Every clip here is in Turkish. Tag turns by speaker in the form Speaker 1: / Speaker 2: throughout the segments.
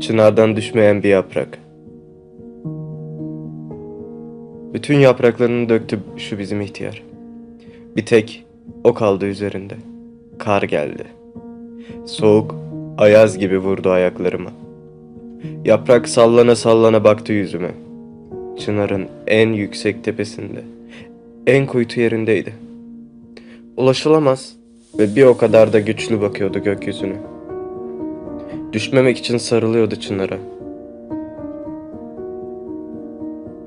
Speaker 1: Çınardan düşmeyen bir yaprak. Bütün yapraklarını döktü şu bizim ihtiyar. Bir tek o kaldı üzerinde. Kar geldi. Soğuk, ayaz gibi vurdu ayaklarıma. Yaprak sallana sallana baktı yüzüme. Çınarın en yüksek tepesinde, en kuytu yerindeydi. Ulaşılamaz, ve bir o kadar da güçlü bakıyordu gökyüzüne. Düşmemek için sarılıyordu Çınar'a.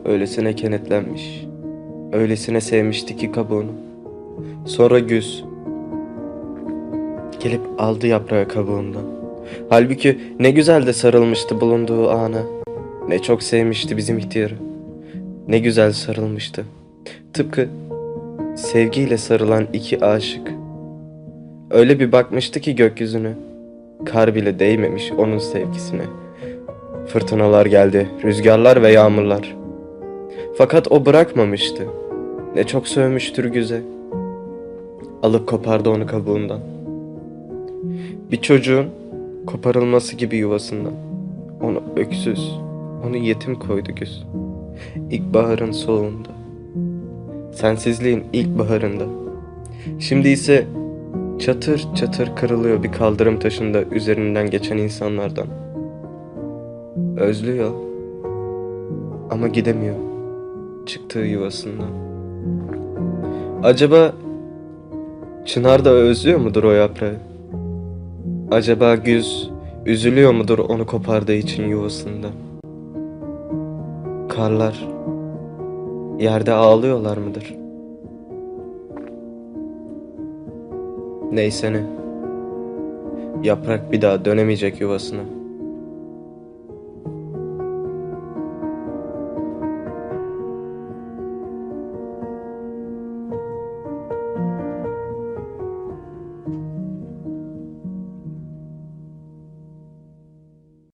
Speaker 1: Öylesine kenetlenmiş, öylesine sevmişti ki kabuğunu. Sonra güz, gelip aldı yaprağı kabuğundan. Halbuki ne güzel de sarılmıştı bulunduğu ana. Ne çok sevmişti bizim ihtiyarı. Ne güzel sarılmıştı. Tıpkı sevgiyle sarılan iki aşık. Öyle bir bakmıştı ki gökyüzüne. Kar bile değmemiş onun sevgisine. Fırtınalar geldi, rüzgarlar ve yağmurlar. Fakat o bırakmamıştı. Ne çok sövmüştür güze. Alıp kopardı onu kabuğundan. Bir çocuğun koparılması gibi yuvasından. Onu öksüz, onu yetim koydu güz. İlkbaharın soğuğunda. Sensizliğin ilk baharında. Şimdi ise çatır çatır kırılıyor bir kaldırım taşında üzerinden geçen insanlardan. Özlüyor ama gidemiyor çıktığı yuvasından. Acaba Çınar da özlüyor mudur o yaprağı? Acaba güz üzülüyor mudur onu kopardığı için yuvasından? Karlar yerde ağlıyorlar mıdır? Neyse ne. Yaprak bir daha dönemeyecek yuvasına.